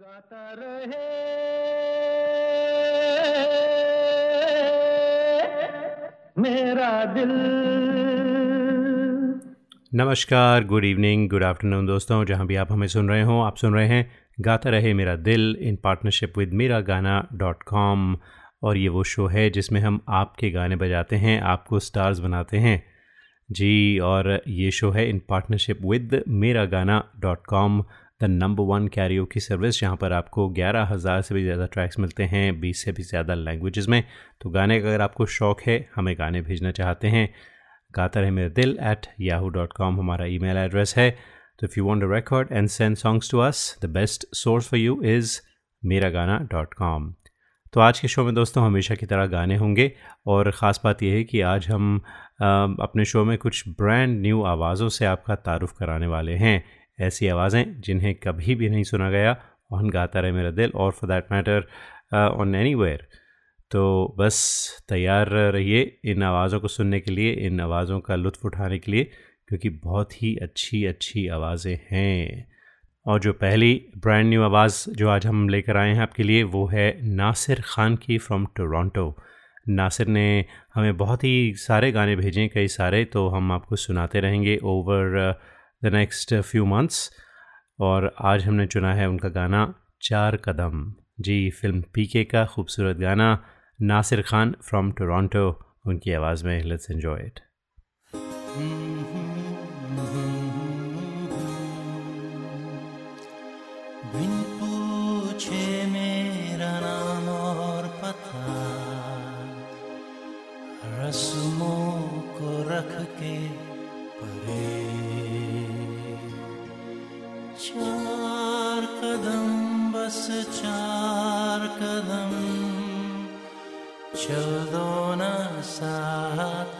गाता रहे। मेरा दिल। नमस्कार गुड इवनिंग गुड आफ्टरनून दोस्तों, जहाँ भी आप हमें सुन रहे हो, आप सुन रहे हैं गाता रहे मेरा दिल इन पार्टनरशिप विद मेरा गाना डॉट कॉम और ये वो शो है जिसमें हम आपके गाने बजाते हैं, आपको स्टार्स बनाते हैं। जी, और ये शो है इन partnership with Mera Gana dot com the number one karaoke की सर्विस, जहाँ पर आपको ग्यारह हज़ार से भी ज़्यादा ट्रैक्स मिलते हैं, बीस से भी ज़्यादा लैंग्वेज़ में। तो गाने का अगर आपको शौक़ है, हमें गाने भेजना चाहते हैं, गाता रहे मेरे दिल एट याहू डॉट कॉम हमारा ई मेल एड्रेस है। तो if you want a record and send songs to us the best source for you is Mera Gana dot com तो आज के शो में दोस्तों, हमेशा की तरह गाने होंगे और ख़ास बात यह है कि आज हम अपने शो में कुछ ब्रांड न्यू आवाज़ों से आपका तारुफ कराने वाले हैं। ऐसी आवाज़ें जिन्हें कभी भी नहीं सुना गया ऑन गाता रहे मेरा दिल और for that matter on anywhere तो बस तैयार रहिए इन आवाज़ों को सुनने के लिए, इन आवाज़ों का लुत्फ़ उठाने के लिए, क्योंकि बहुत ही अच्छी अच्छी आवाज़ें हैं। और जो पहली ब्रांड न्यू आवाज़ जो आज हम लेकर आए हैं आपके लिए, वो है नासिर ख़ान की फ्रॉम टोरंटो नासिर ने हमें बहुत ही सारे गाने भेजे कई सारे तो हम आपको सुनाते रहेंगे over the next few months और आज हमने चुना है उनका गाना चार कदम। जी, फ़िल्म पीके का खूबसूरत गाना। नासिर खान फ्रॉम टोरंटो उनकी आवाज़ में लेट्स एंजॉय इट रस्मों को रख के परे। चार कदम दो ना साथ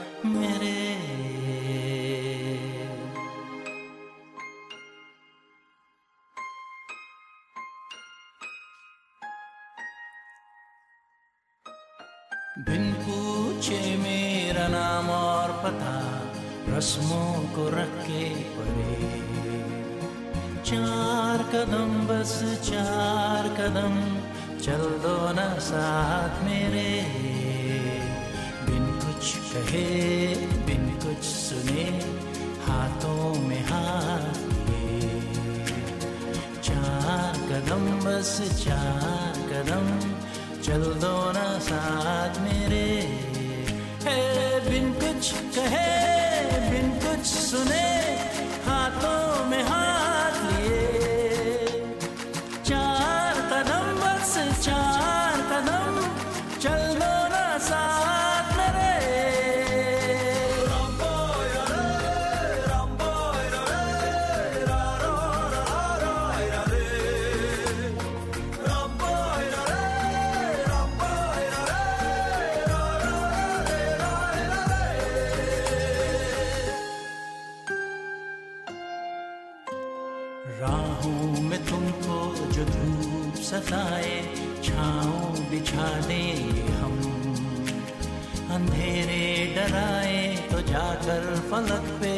जाकर फलक पे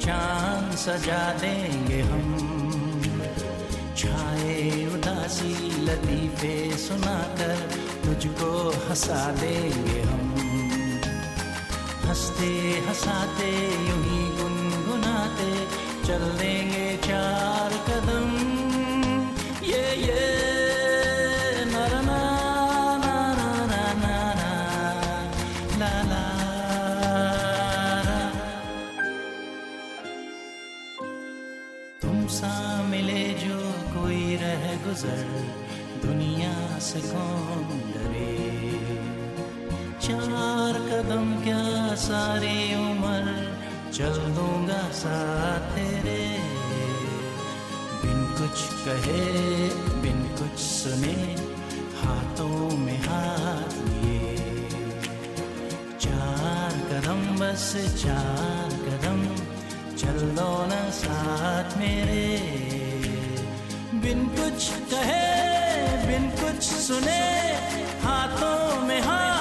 चाँद सजा देंगे हम। छाए उदासी लतीफे सुनाकर तुझको हंसा देंगे हम। हँसते हंसाते यूँ ही गुनगुनाते चल देंगे चार से कौन डरे चार कदम क्या सारी उम्र चल दूँगा साथ तेरे बिन कुछ कहे, बिन कुछ सुने, हाथों में हाथ लिए। चार कदम बस, चार कदम चल दो ना साथ मेरे। बिन कुछ कहे बिन कुछ सुने हाथों में हाथ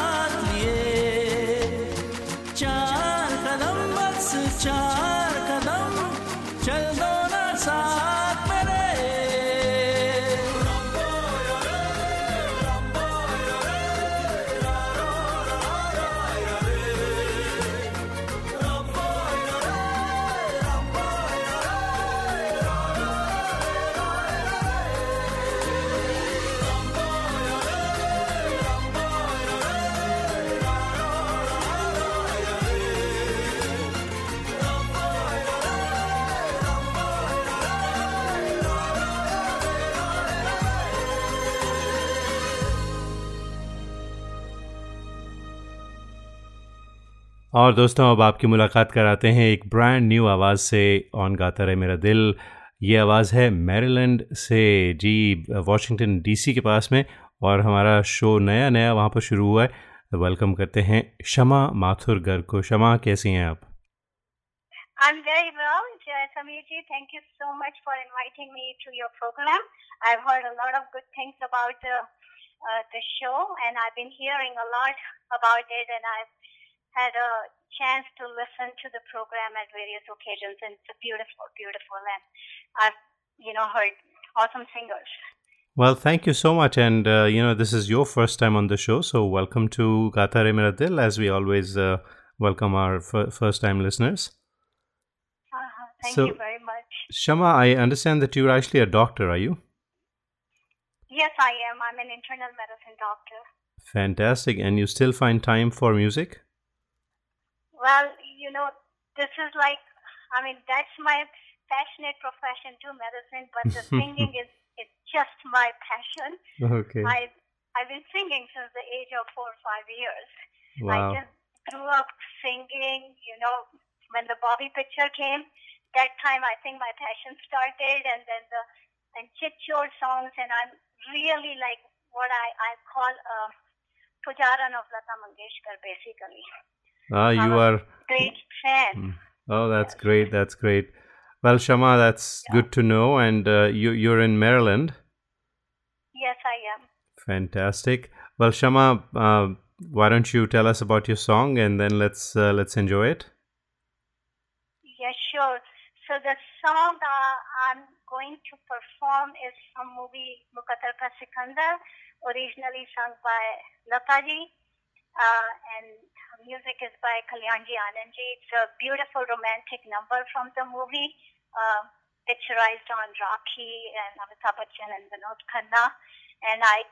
और दोस्तों अब आपकी मुलाकात कराते हैं एक ब्रांड न्यू आवाज़ से ऑन गाता रहे मेरा दिल ये आवाज़ है मैरीलैंड से जी वाशिंगटन डीसी के पास में और हमारा शो नया नया वहाँ पर शुरू हुआ है तो वेलकम करते हैं शमा माथुर घर को शमा कैसी हैं आप I'm very well, Samir ji. Thank you so much for inviting me to your program. I've heard a lot of good things about uh, uh, the show, and I've been hearing a lot about it, and I've had a chance to listen to the program at various occasions, and it's beautiful, beautiful, and I've you know heard awesome singers. Well, thank you so much, and uh, you know this is your first time on the show, so welcome to Gata Re Mera Dil, as we always uh, welcome our f- first-time listeners. Uh-huh. Thank So- you very much. Shama, I understand that you're actually a doctor, are you? Yes, I am. I'm an internal medicine doctor. Fantastic, and you still find time for music? Well, you know, this is like, I mean, that's my passionate profession too, medicine. But the singing is is just my passion. Okay. I I've been singing since the age of four or five years. I Wow. just grew up singing. You know, when the Bobby picture came, that time I think my passion started, and then the and chitchor songs, and I'm really like what I I call uh, a pujaran of Lata Mangeshkar, basically. Ah, you are. Great fan. Mm. Oh, that's great. That's great. Well, Shama, that's good to know. And uh, you, you're in Maryland. Yes, I am. Fantastic. Well, Shama, uh, why don't you tell us about your song and then let's uh, let's enjoy it. Yes, sure. So the song I'm going to perform is from movie Mukatar Ka Sikandar, originally sung by Lataji, uh, and music is by Kalyanji Anandji. It's a beautiful romantic number from the movie, uh, picturized on Rakhi and Amitabh Bachchan and Vinod Khanna. And I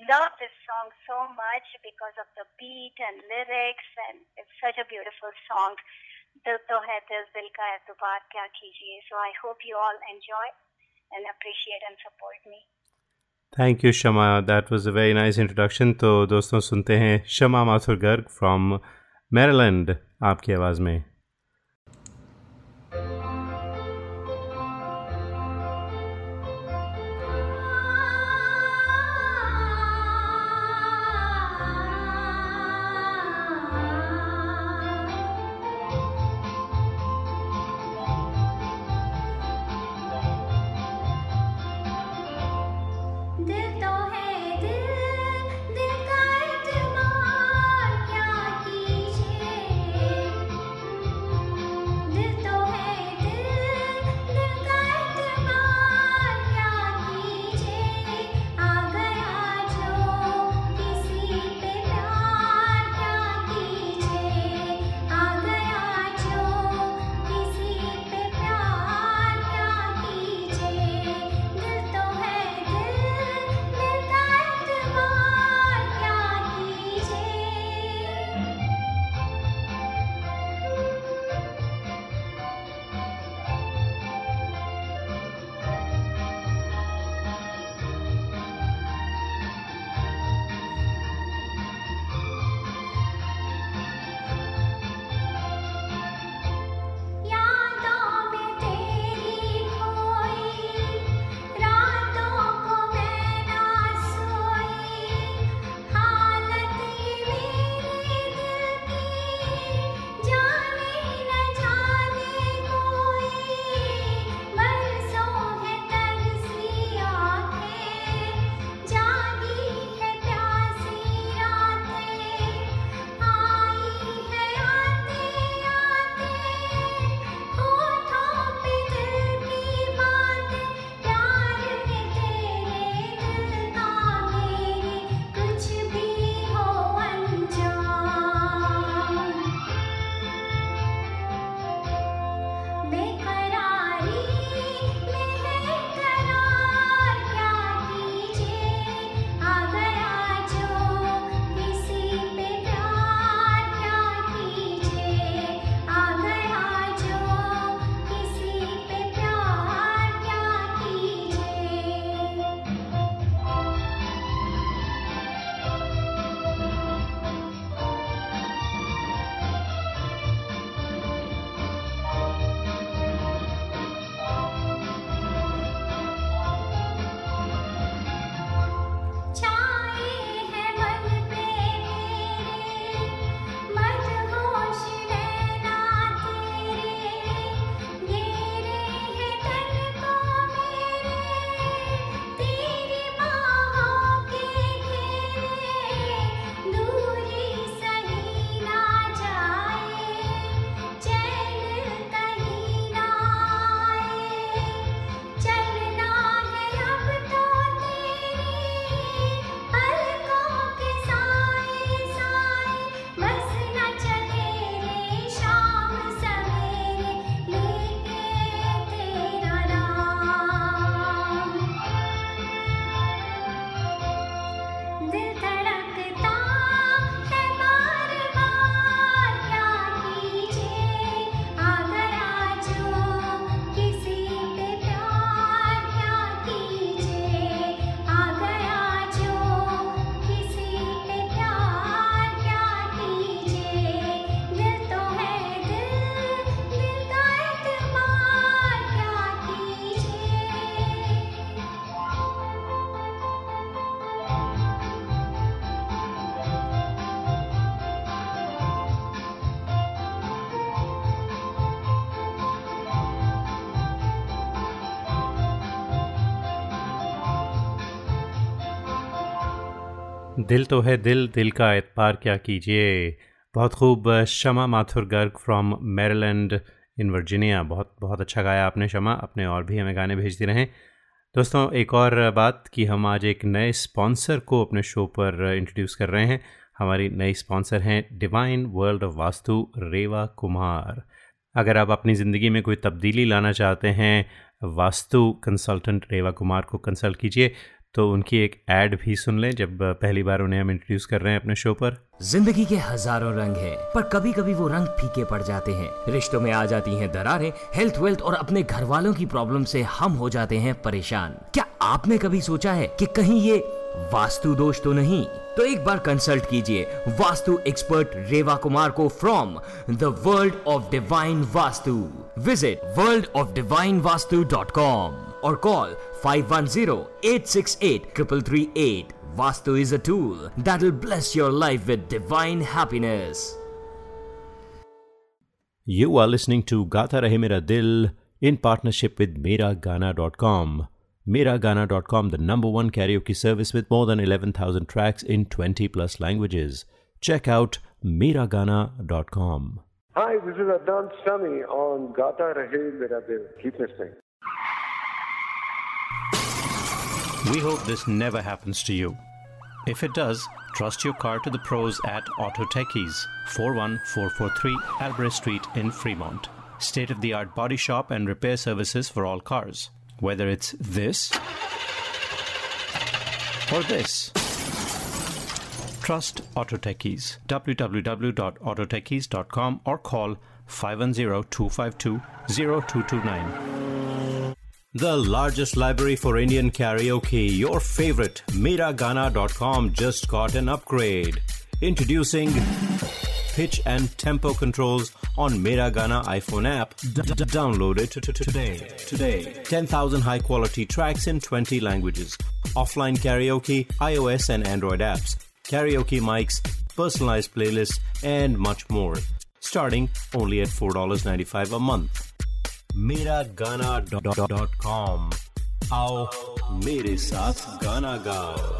love this song so much because of the beat and lyrics, and it's such a beautiful song. दिल तो है दिल दिल का एतबार क्या कीजिए so I hope you all enjoy and appreciate and support me thank you Shama that was a very nice introduction तो दोस्तों सुनते हैं शमा माथुर गर्ग फ्रॉम मैरीलैंड आपकी आवाज़ में। दिल तो है दिल दिल का एतबार क्या कीजिए। बहुत खूब Shama Mathur Garg from Maryland in Virginia बहुत बहुत अच्छा गाया आपने शमा, अपने और भी हमें गाने भेजते रहें। दोस्तों, एक और बात कि हम आज एक नए स्पॉन्सर को अपने शो पर इंट्रोड्यूस कर रहे हैं। हमारी नई स्पॉन्सर हैं divine world of Vastu Reva Kumar अगर आप अपनी ज़िंदगी में कोई तब्दीली लाना चाहते हैं वास्तु कंसल्टेंट रेवा कुमार को कंसल्ट कीजिए। तो उनकी एक एड भी सुन लें जब पहली बार उन्हें हम इंट्रोड्यूस कर रहे हैं अपने शो पर। ज़िंदगी के हज़ारों रंग हैं, पर कभी कभी वो रंग फीके पड़ जाते हैं। रिश्तों में आ जाती हैं दरारें हेल्थ वेल्थ और अपने घर वालों की प्रॉब्लम से हम हो जाते हैं परेशान। क्या आपने कभी सोचा है कि कहीं ये वास्तु दोष तो नहीं? तो एक बार कंसल्ट कीजिए वास्तु एक्सपर्ट रेवा कुमार को from the world of divine Vastu. Visit world of divine Vastu dot com और call five one zero eight six eight triple three eight Vastu is a tool that will bless your life with divine happiness You are listening to Gata Rahe Mera Dil in partnership with MeraGana.com. Miragana.com, the number one karaoke service with more than 11,000 tracks in 20 plus languages. Check out Miragana.com. Hi, this is Adnan Sami on Gata Rahe Mera Dil. Keep listening. We hope this never happens to you. If it does, trust your car to the pros at Auto Techies, 41443 Albrecht Street in Fremont. State of the art body shop and repair services for all cars. Whether it's this or this. Trust Auto Techies. www.autotechies.com or call 510-252-0229. The largest library for Indian karaoke, your favorite, Miragana.com just got an upgrade. Introducing pitch and tempo controls on Mera Gana iPhone app. D- d- download it today. Today. 10,000 high quality tracks in 20 languages. Offline karaoke, iOS and Android apps, karaoke mics, personalized playlists, and much more. Starting only at $4.95 a month. MeraGana.com. Aao mere saath gana gao.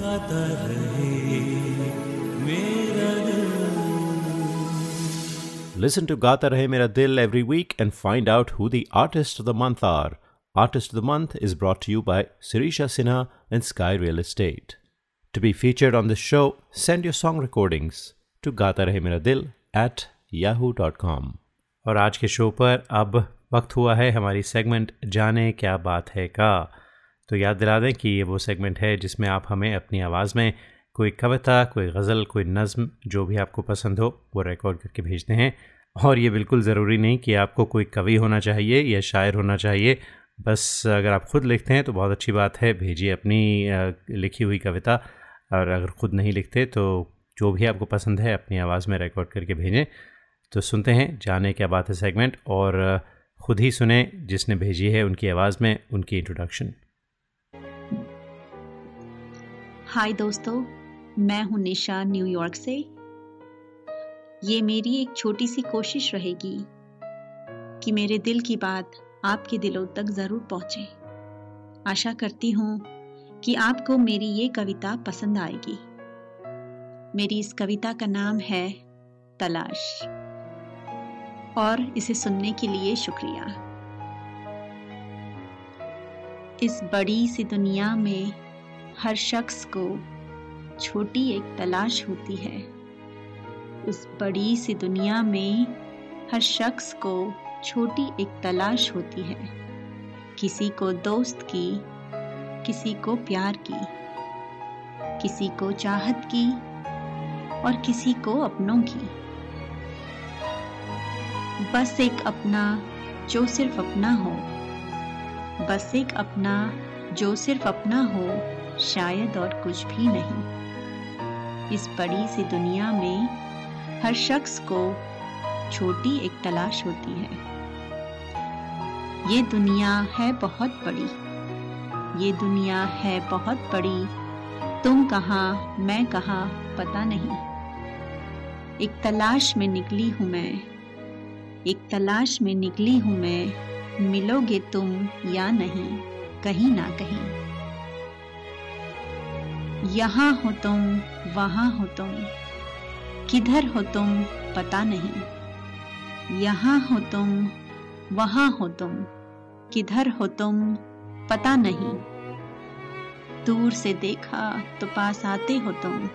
गाता रहे मेरा दिल Listen to Gata Rahe Mera Dil every week and find out who the artists of the month are. Artist of the Month is brought to you by Sirisha Sinha and Sky Real Estate. To be featured on this show, send your song recordings to Gata Rahe Mera Dil at yahoo.com. और आज के show पर अब वक्त हुआ है हमारी segment जाने क्या बात है का तो याद दिला दें कि ये वो सेगमेंट है जिसमें आप हमें अपनी आवाज़ में कोई कविता, कोई गज़ल, कोई नज़म जो भी आपको पसंद हो, वो रिकॉर्ड करके भेजते हैं। और ये बिल्कुल ज़रूरी नहीं कि आपको कोई कवि होना चाहिए या शायर होना चाहिए। बस अगर आप खुद लिखते हैं तो बहुत अच्छी बात है, भेजिए अपनी लिखी हुई कविता। और अगर खुद नहीं लिखते तो जो भी आपको पसंद है अपनी आवाज़ में रिकॉर्ड करके भेजें। तो सुनते हैं, जाने क्या बात है सेगमेंट और खुद ही सुने जिसने भेजी है उनकी आवाज़ में उनकी इंट्रोडक्शन हाय दोस्तों, मैं हूँ निशा न्यूयॉर्क से। ये मेरी एक छोटी सी कोशिश रहेगी कि मेरे दिल की बात आपके दिलों तक ज़रूर पहुँचे। आशा करती हूँ कि आपको मेरी ये कविता पसंद आएगी। मेरी इस कविता का नाम है तलाश। और इसे सुनने के लिए शुक्रिया। इस बड़ी सी दुनिया में हर शख्स को छोटी एक तलाश होती है। उस बड़ी सी दुनिया में हर शख्स को छोटी एक तलाश होती है। किसी को दोस्त की, किसी को प्यार की, किसी को चाहत की और किसी को अपनों की। बस एक अपना जो सिर्फ़ अपना हो, बस एक अपना जो सिर्फ़ अपना हो शायद और कुछ भी नहीं। इस बड़ी सी दुनिया में हर शख्स को छोटी एक तलाश होती है। ये दुनिया है बहुत बड़ी। ये दुनिया है बहुत बड़ी। तुम कहाँ, मैं कहाँ, पता नहीं। एक तलाश में निकली हूँ मैं। एक तलाश में निकली हूँ मैं। मिलोगे तुम या नहीं, कहीं ना कहीं। यहाँ हो तुम, वहाँ हो तुम। किधर हो तुम, पता नहीं। यहाँ हो तुम, वहाँ हो तुम। किधर हो तुम, पता नहीं। दूर से देखा तो पास आते हो तुम।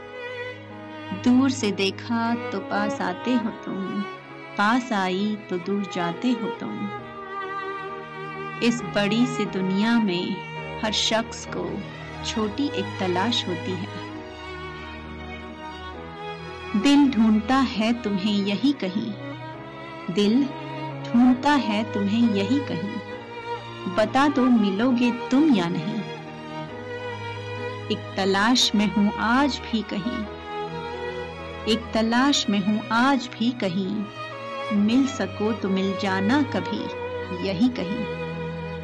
दूर से देखा तो पास आते हो तुम। पास आई तो दूर जाते हो तुम। इस बड़ी सी दुनिया में हर शख्स को छोटी एक तलाश होती है। दिल ढूंढता है तुम्हें यही कहीं। दिल ढूंढता है तुम्हें यही कहीं। बता दो मिलोगे तुम या नहीं। एक तलाश में हूँ आज भी कहीं। एक तलाश में हूँ आज भी कहीं। मिल सको तो मिल जाना कभी यही कहीं।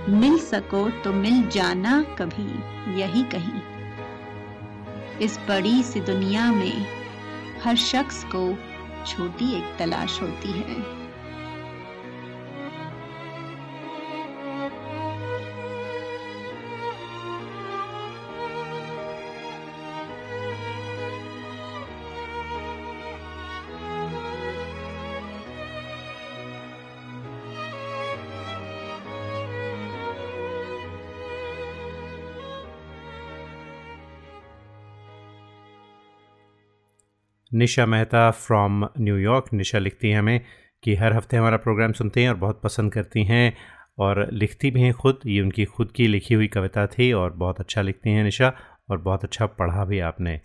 मिल सको तो मिल जाना कभी, यही कहीं। इस बड़ी सी दुनिया में हर शख्स को छोटी एक तलाश होती है। Nisha Mehta from New York Nisha लिखती हैं हमें कि हर हफ़्ते हमारा प्रोग्राम सुनते हैं और बहुत पसंद करती हैं और लिखती भी हैं खुद। ये उनकी खुद की लिखी हुई कविता थी और बहुत अच्छा लिखती हैं निशा और बहुत अच्छा पढ़ा भी आपने।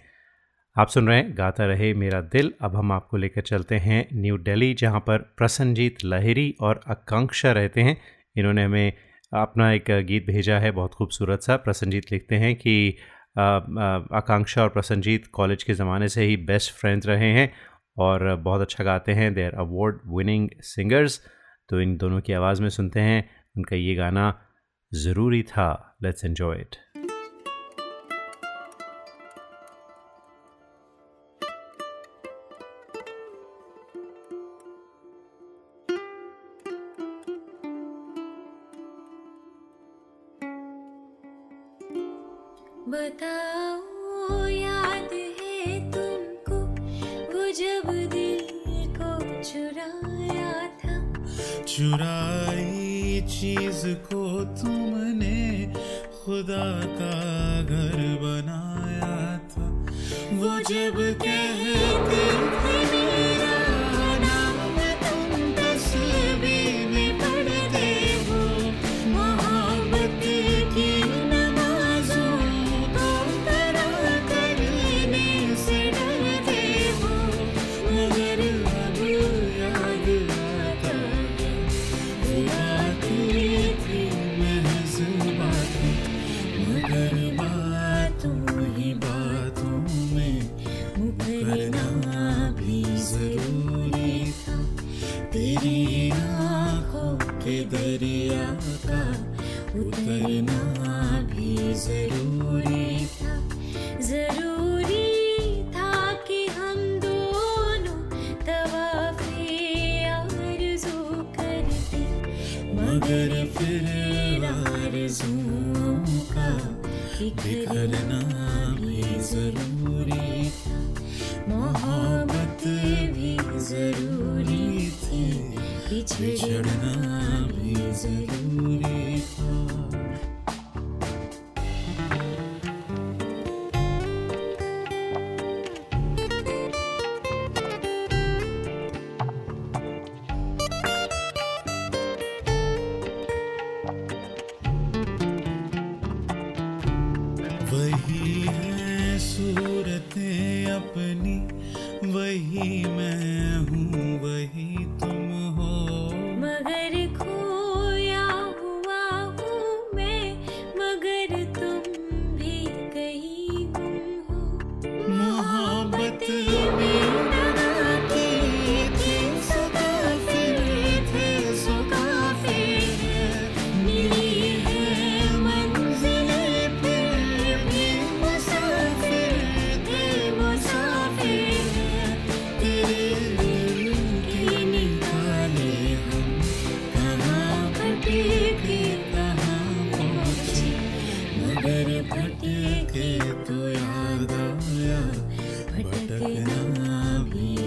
आप सुन रहे हैं, गाता रहे मेरा दिल। अब हम आपको लेकर चलते हैं न्यू दिल्ली, जहाँ पर प्रसन्नजीत लहरी और आकांक्षा रहते हैं। इन्होंने हमें अपना एक गीत भेजा है, बहुत खूबसूरत सा। प्रसन्नजीत लिखते हैं कि आकांक्षा और प्रसन्नजीत कॉलेज के ज़माने से ही बेस्ट फ्रेंड्स रहे हैं और बहुत अच्छा गाते हैं। They are award winning singers तो इन दोनों की आवाज़ में सुनते हैं। उनका ये गाना ज़रूरी था। लेट्स एन्जॉय इट का उतरना भी ज़रूरी था। ज़रूरी था कि हम दोनों करते। मगर फिर आरज़ुओं का बिखरना भी ज़रूरी था। मोहब्बत भी ज़रूरी थी। बिछड़ना भी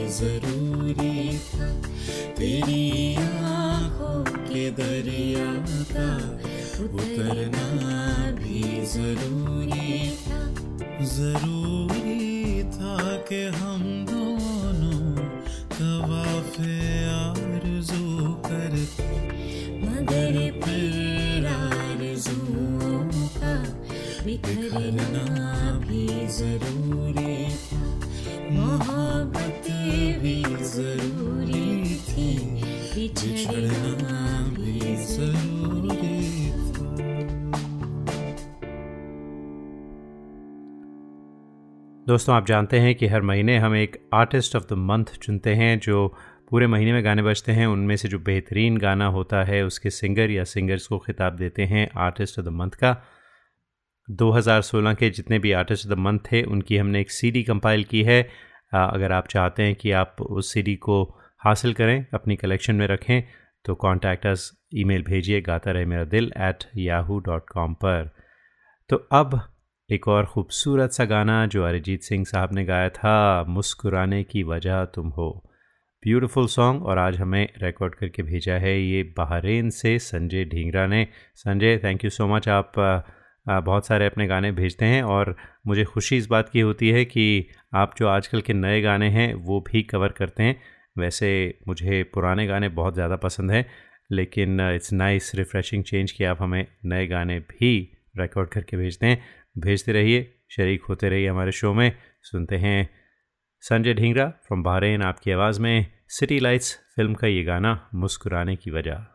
ज़रूरी था। तेरी आँखों के दरिया का उतरना भी ज़रूरी था। ज़रूरी था कि हम दोनों तवाफे आरज़ू करते। मगर फिर का बिखरना भी ज़रूरी दोस्तों, आप जानते हैं कि हर महीने हम एक आर्टिस्ट ऑफ़ द मंथ चुनते हैं, जो पूरे महीने में गाने बजते हैं। उनमें से जो बेहतरीन गाना होता है, उसके सिंगर या सिंगर्स को खिताब देते हैं आर्टिस्ट ऑफ़ द मंथ का। 2016 के जितने भी आर्टिस्ट ऑफ़ द मंथ थे, उनकी हमने एक सीडी कंपाइल की है। अगर आप चाहते हैं कि आप उस सीडी को हासिल करें, अपनी कलेक्शन में रखें तो कॉन्टैक्ट अस ईमेल भेजिए गाता रहे मेरा दिल एट याहू डॉट कॉम पर। तो अब एक और ख़ूबसूरत सा गाना जो अरिजीत सिंह साहब ने गाया था, मुस्कुराने की वजह तुम हो। ब्यूटीफुल सॉन्ग और आज हमें रिकॉर्ड करके भेजा है ये बहरेन से संजय ढींगरा ने। Sanjay thank you so much आप बहुत सारे अपने गाने भेजते हैं और मुझे खुशी इस बात की होती है कि आप जो आजकल के नए गाने हैं, वो भी कवर करते हैं। वैसे मुझे पुराने गाने बहुत ज़्यादा पसंद हैं, लेकिन इट्स नाइस रिफ़्रेशिंग चेंज कि आप हमें नए गाने भी रिकॉर्ड करके भेजते हैं। भेजते रहिए, शरीक होते रहिए हमारे शो में। सुनते हैं संजय ढींगरा फ्रॉम बहरेन आपकी आवाज़ में। सिटी लाइट्स फ़िल्म का ये गाना मुस्कुराने की वजह।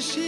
she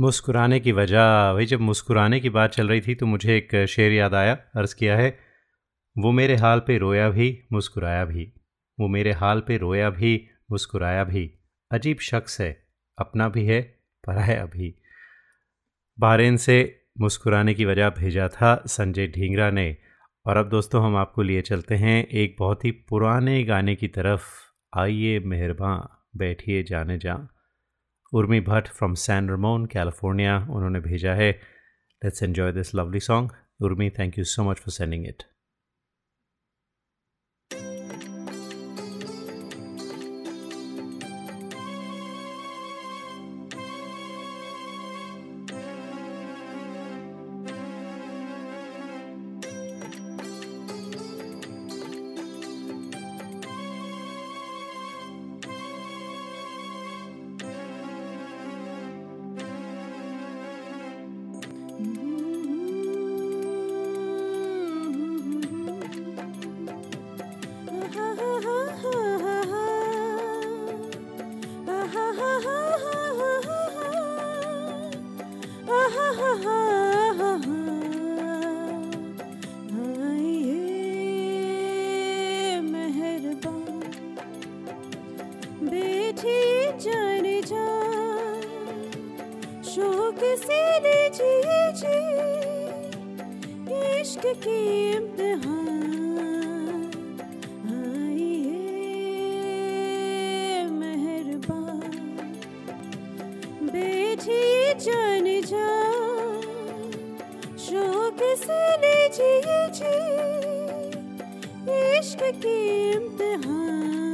मुस्कुराने की वजह। वही जब मुस्कुराने की बात चल रही थी तो मुझे एक शेर याद आया, अर्ज़ किया है, वो मेरे हाल पे रोया भी, मुस्कुराया भी। वो मेरे हाल पे रोया भी, मुस्कुराया भी। अजीब शख्स है, अपना भी है, पराया भी। बहरेन से मुस्कुराने की वजह भेजा था संजय ढींगरा ने। और अब दोस्तों, हम आपको लिए चलते हैं एक बहुत ही पुराने गाने की तरफ़। आइए मेहरबान, बैठिए, जाने जा Urmi Bhatt from San Ramon California उन्होंने भेजा है। Let's enjoy this lovely song Urmi thank you so much for sending it शौक जी जी इश्क की इम्तिहान।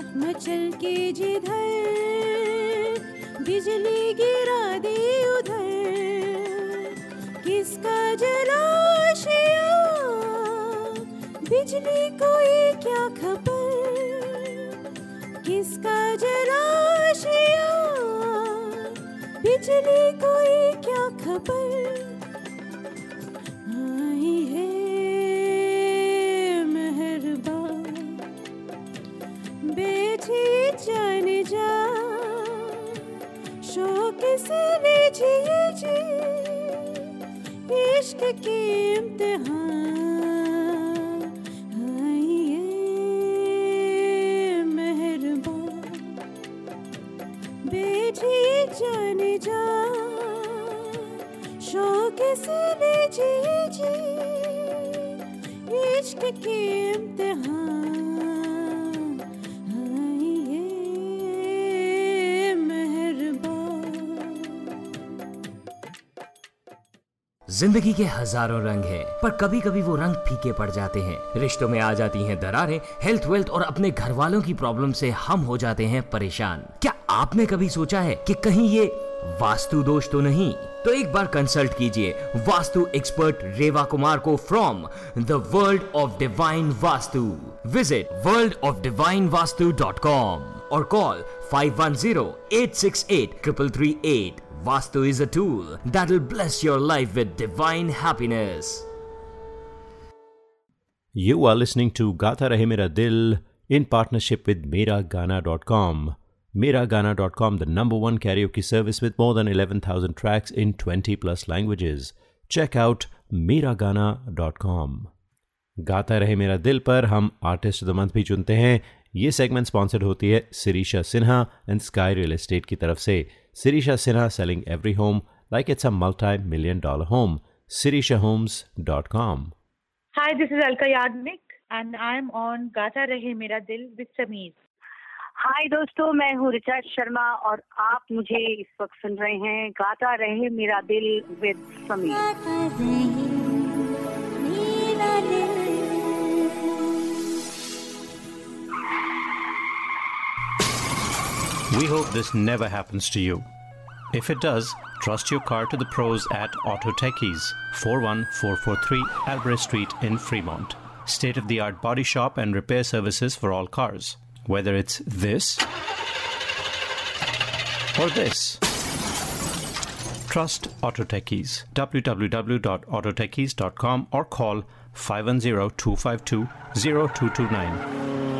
मचल के जिधर बिजली गिरा दी उधर। किसका जलाशया बिजली कोई क्या खबर? किसका जलाशया बिजली कोई क्या खबर? ज़िंदगी के हज़ारों रंग हैं, पर कभी कभी वो रंग फीके पड़ जाते हैं। रिश्तों में आ जाती हैं दरारें हेल्थ वेल्थ और अपने घर वालों की प्रॉब्लम से हम हो जाते हैं परेशान। क्या आपने कभी सोचा है कि कहीं ये वास्तु दोष तो नहीं? तो एक बार कंसल्ट कीजिए वास्तु एक्सपर्ट रेवा कुमार को from the world of divine Vastu. Visit world of divine Vastu dot com और call 510-868-3338. Vastu is a tool that'll bless your life with divine happiness. You are listening to Gata Rahe Mera Dil in partnership with Miragana.com. Miragana.com, the number one karaoke service with more than 11,000 tracks in 20 plus languages. Check out Miragana.com. गाता रहे मेरा दिल पर हम artist the month भी चुनते हैं ये सेगमेंट स्पॉन्सर्ड होती है Sirisha Sinha and sky real estate की तरफ़ से। Sirisha Sinha selling every home like it's a multi million dollar home Sirisha homes dot com Hi, this is Alka Yagnik and I'm on Gata Rahe Mera Dil with Sameer. Hi दोस्तों मैं हूँ ऋचा शर्मा और आप मुझे इस वक्त सुन रहे हैं गाता रहे मेरा दिल with Sameer We hope this never happens to you. If it does, trust your car to the pros at Auto Techies, 41443 Albrecht Street in Fremont. State of the art body shop and repair services for all cars. Whether it's this or this. Trust Auto Techies. www.autotechies.com or call 510 252 0229.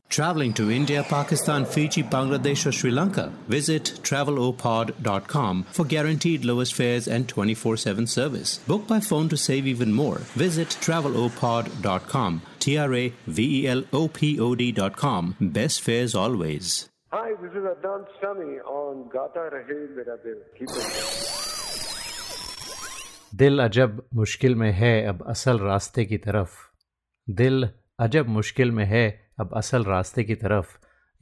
Traveling to India, Pakistan, Fiji, Bangladesh, or Sri Lanka? Visit travelopod.com for guaranteed lowest fares and 24 7 service. Book by phone to save even more. Visit travelopod.com. T R A V E L O P O D.com. Best fares always. Hi, this is Adnan Sami on Gata Rahe Mera Dil. Keep it. दिल अजब मुश्किल में है अब असल रास्ते की तरफ दिल अजब मुश्किल में है अब असल रास्ते की तरफ़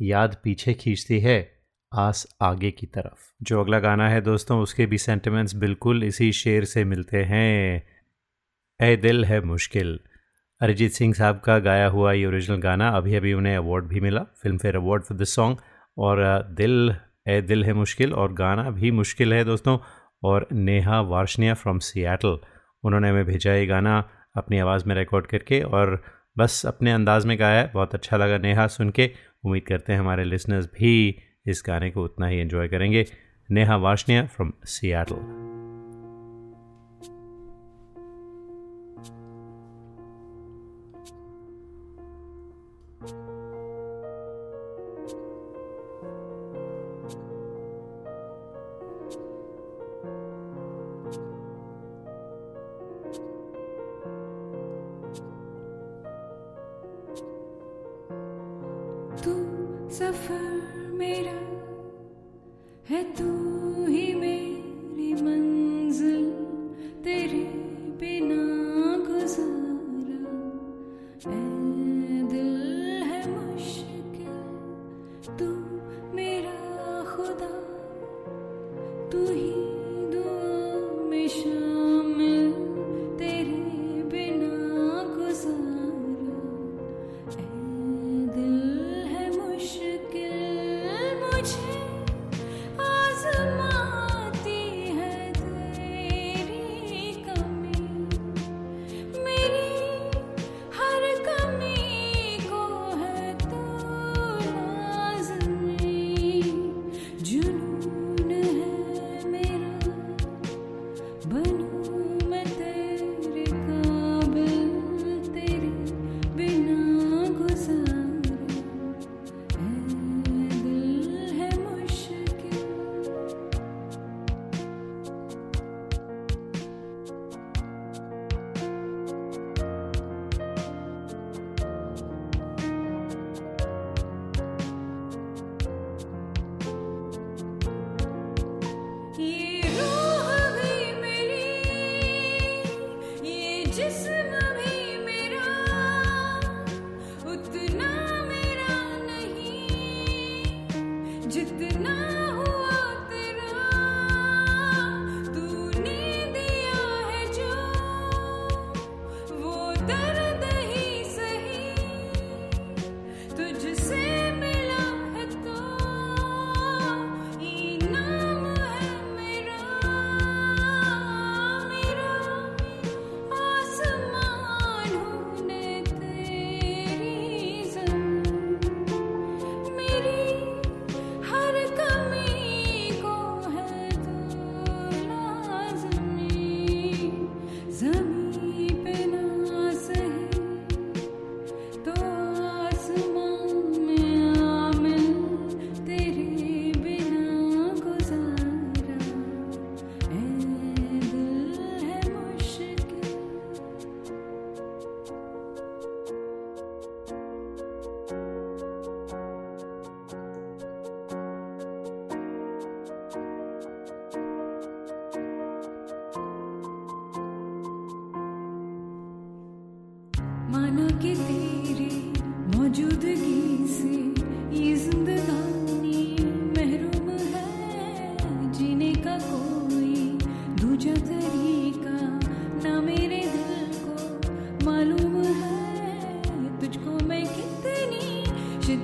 याद पीछे खींचती है आस आगे की तरफ़। जो अगला गाना है दोस्तों, उसके भी सेंटिमेंट्स बिल्कुल इसी शेर से मिलते हैं। ए दिल है मुश्किल। अरिजीत सिंह साहब का गाया हुआ ये ओरिजिनल गाना, अभी अभी उन्हें अवार्ड भी मिला Filmfare award for this song और दिल, ए दिल है मुश्किल और गाना भी मुश्किल है दोस्तों। और नेहा वार्शनिया फ्रॉम सियाटल उन्होंने हमें भेजा ये गाना अपनी आवाज़ में रिकॉर्ड करके। और बस अपने अंदाज में गाया है। बहुत अच्छा लगा नेहा सुन के। उम्मीद करते हैं हमारे लिसनर्स भी इस गाने को उतना ही एंजॉय करेंगे। नेहा वाशनिया फ्रॉम सियाटल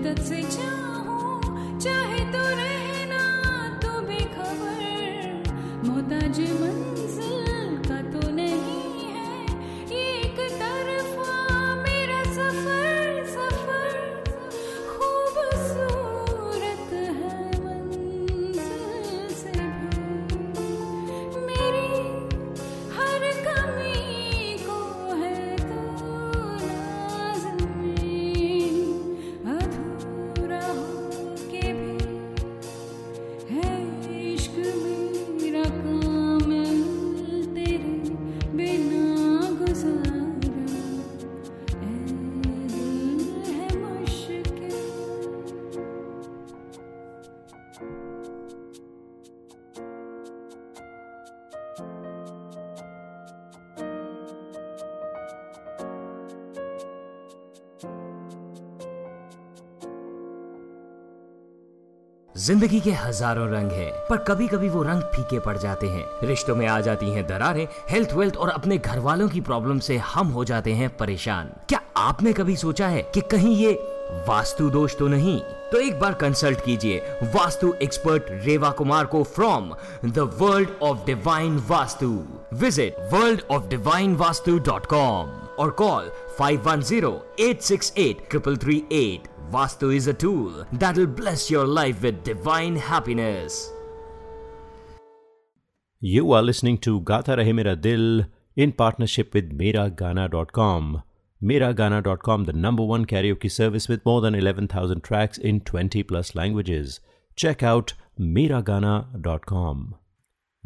的嘴角。ज़िंदगी के हज़ारों रंग हैं, पर कभी कभी वो रंग फीके पड़ जाते हैं। रिश्तों में आ जाती हैं दरारें हेल्थ वेल्थ और अपने घर वालों की प्रॉब्लम से हम हो जाते हैं परेशान। क्या आपने कभी सोचा है कि कहीं ये वास्तु दोष तो नहीं? तो एक बार कंसल्ट कीजिए वास्तु एक्सपर्ट रेवा कुमार को from the world of divine Vastu. Visit world of divine Vastu dot com और call 510-868-3338. Vastu is a tool that will bless your life with divine happiness. You are listening to Gata Rahe Mera Dil in partnership with Miragana.com. Miragana.com, the number one karaoke service with more than 11,000 tracks in 20 plus languages. Check out Miragana.com.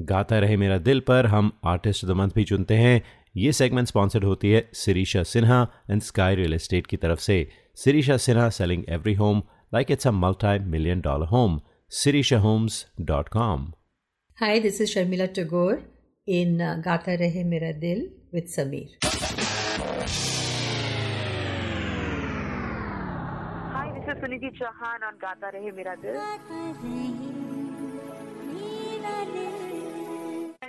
गाता रहे मेरा दिल पर हम artist of the month भी चुनते हैं ये सेगमेंट स्पॉन्सर्ड होती है Sirisha Sinha and sky real estate की तरफ़ से। Sirisha Sinha selling every home like it's a multi million dollar home Sirisha homes dot com Hi, this is Sharmila Tagore in uh, Gata Rahe Mera Dil with Sameer. Hi, this is Suniti Chauhan on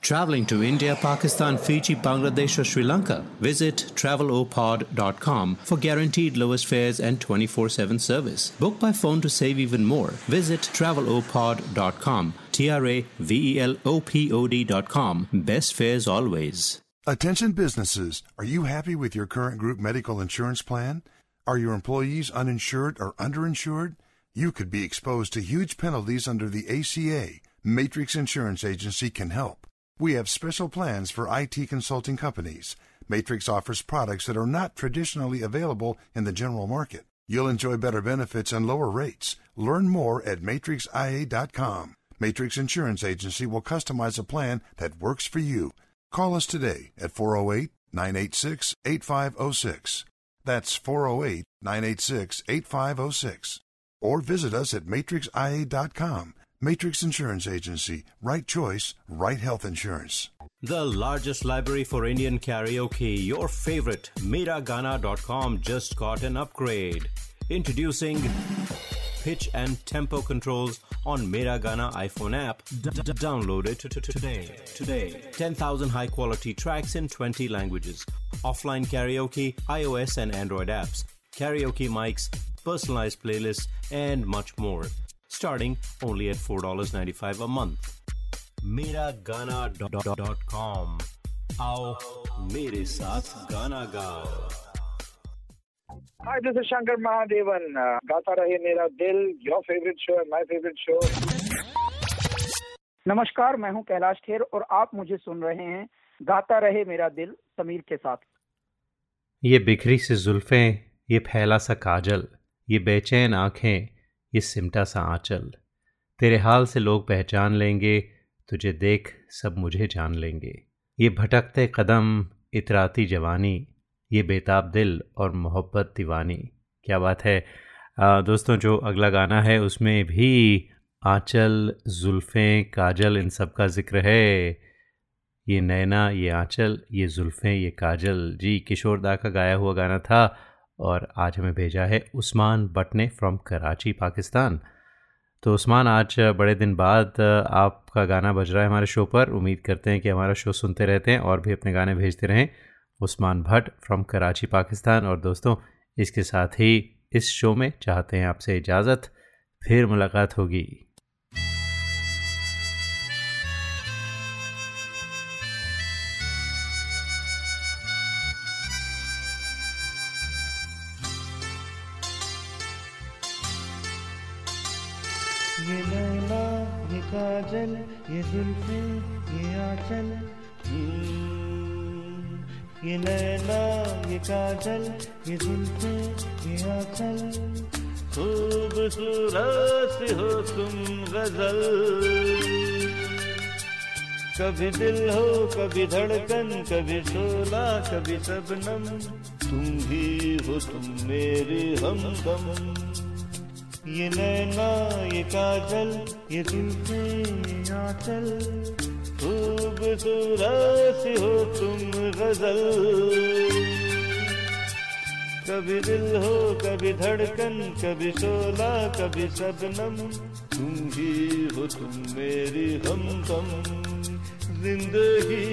Traveling to India, Pakistan, Fiji, Bangladesh, or Sri Lanka? Visit travelopod.com for guaranteed lowest fares and 24 7 service. Book by phone to save even more. Visit travelopod.com. T R A V E L O P O D.com. Best fares always. Attention businesses, are you happy with your current group medical insurance plan? Are your employees uninsured or underinsured? You could be exposed to huge penalties under the ACA. Matrix Insurance Agency can help. We have special plans for IT consulting companies. Matrix offers products that are not traditionally available in the general market. You'll enjoy better benefits and lower rates. Learn more at matrixia.com. Matrix Insurance Agency will customize a plan that works for you. Call us today at 408 986 8506. That's 408 986 8506. Or visit us at matrixia.com. Matrix Insurance Agency. Right choice, right health insurance. The largest library for Indian karaoke, your favorite, Miragana.com just got an upgrade. Introducing pitch and tempo controls on Miragana iPhone app. Download it today. Today. 10,000 high quality tracks in 20 languages. Offline karaoke, iOS and Android apps, karaoke mics, personalized playlists, and much more. Starting only at $4.95 a month. Miragana.com. आओ मेरे साथ गाना गाओ Hi, this is Shankar Mahadevan. Uh, गाता रहे मेरा दिल your favourite show है माय फेवरेट शो नमस्कार मैं हूँ कैलाश खेर और आप मुझे सुन रहे हैं गाता रहे मेरा दिल समीर के साथ ये बिखरी सी जुल्फें ये फैला सा काजल ये बेचैन आँखें ये सिमटा सा आंचल। तेरे हाल से लोग पहचान लेंगे तुझे देख सब मुझे जान लेंगे। ये भटकते कदम इतराती जवानी ये बेताब दिल और मोहब्बत दीवानी। क्या बात है। आ, दोस्तों जो अगला गाना है उसमें भी आंचल जुल्फ़ें काजल इन सब का ज़िक्र है। ये नैना ये आंचल ये जुल्फ़ें ये काजल। जी किशोर दा का गाया हुआ गाना था। और आज हमें भेजा है उस्मान बट ने फ्रॉम कराची, पाकिस्तान। तो उस्मान, आज बड़े दिन बाद आपका गाना बज रहा है हमारे शो पर। उम्मीद करते हैं कि हमारा शो सुनते रहते हैं और भी अपने गाने भेजते रहें। उस्मान भट्ट फ्रॉम कराची, पाकिस्तान। और दोस्तों, इसके साथ ही इस शो में चाहते हैं आपसे इजाज़त। फिर मुलाकात होगी। काजल ये जुल्फे ये आंचल। हम्म, ये नैना ये काजल ये जुल्फे ये आंचल। खूबसूरत हो तुम गज़ल। कभी दिल हो कभी धड़कन कभी शोला कभी सबनम तुम भी हो तुम मेरे हमदम। ये नैना, ये काजल, ये जुल्फे ये आंचल। खूबसूरत हो तुम गज़ल। कभी दिल हो, कभी धड़कन, कभी शोला, कभी सबनम तुम ही हो तुम मेरी हमदम। ज़िंदगी,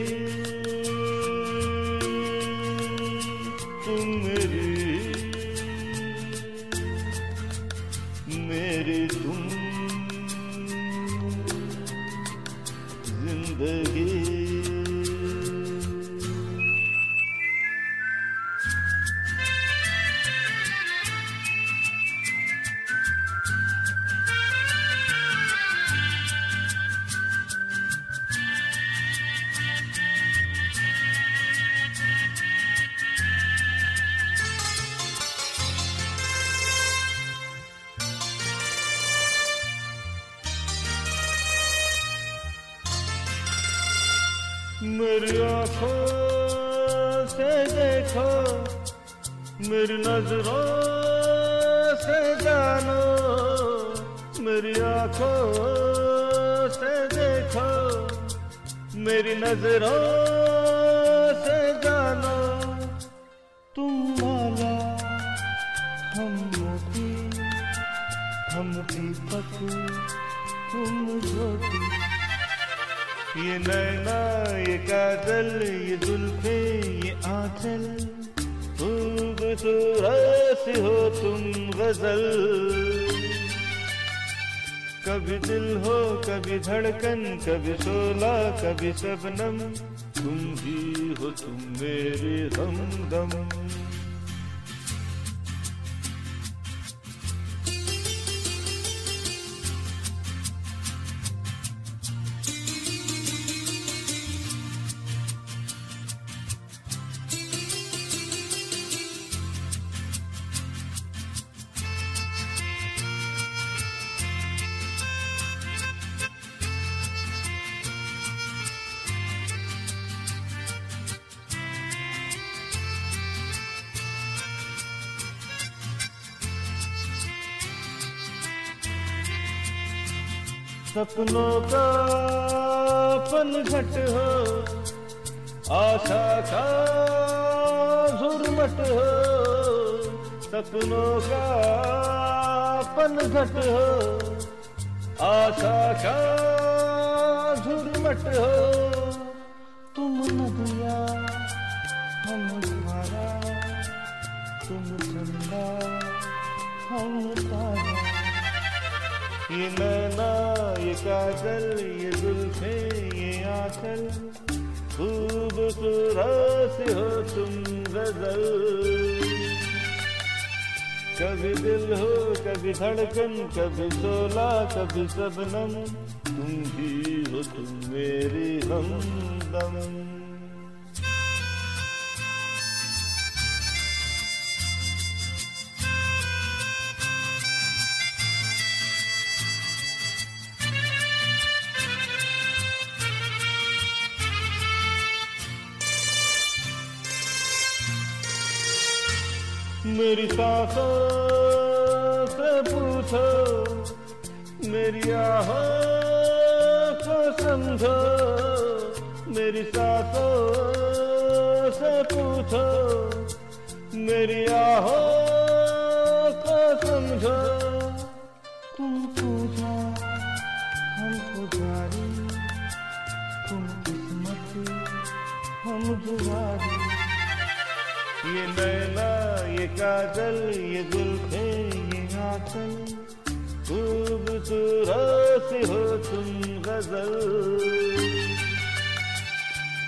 तुम मेरी देखो मेरी नज़रों से जानो, मेरी आँखों से देखो, मेरी नज़रों से जानो। तुम माला, हम मोती हम दीपक, तुम ज्योति। ये नैना, ये काजल, ये जुल्फे आंचल, खूबसूरत हो तुम गज़ल। कभी दिल हो, कभी धड़कन, कभी सोला कभी सबनम तुम ही हो तुम मेरे हमदम। सपनों का पनघट हो, आशा का झुरमट हो, सपनों का पनघट हो, आशा का झुरमट हो। तुम नदिया, हम धारा तुम चंदा हम तारा। ये नैना, ये काजल, ये जुल्फे, ये आंचल। खूबसूरत हो तुम गज़ल। कभी दिल हो, कभी धड़कन, कभी सोला, कभी सबनम तुम भी हो तुम मेरी हमदम। सांसों से पूछो, मेरी आह को समझो, मेरी सासों से पूछो, मेरी आह को समझो। काजल ये जुल्फे, ये आंचल। खूबसूरत हो तुम गज़ल।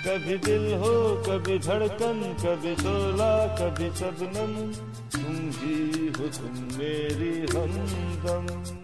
कभी दिल हो, कभी धड़कन, कभी शोला, कभी शबनम तुम ही हो तुम मेरी हमदम।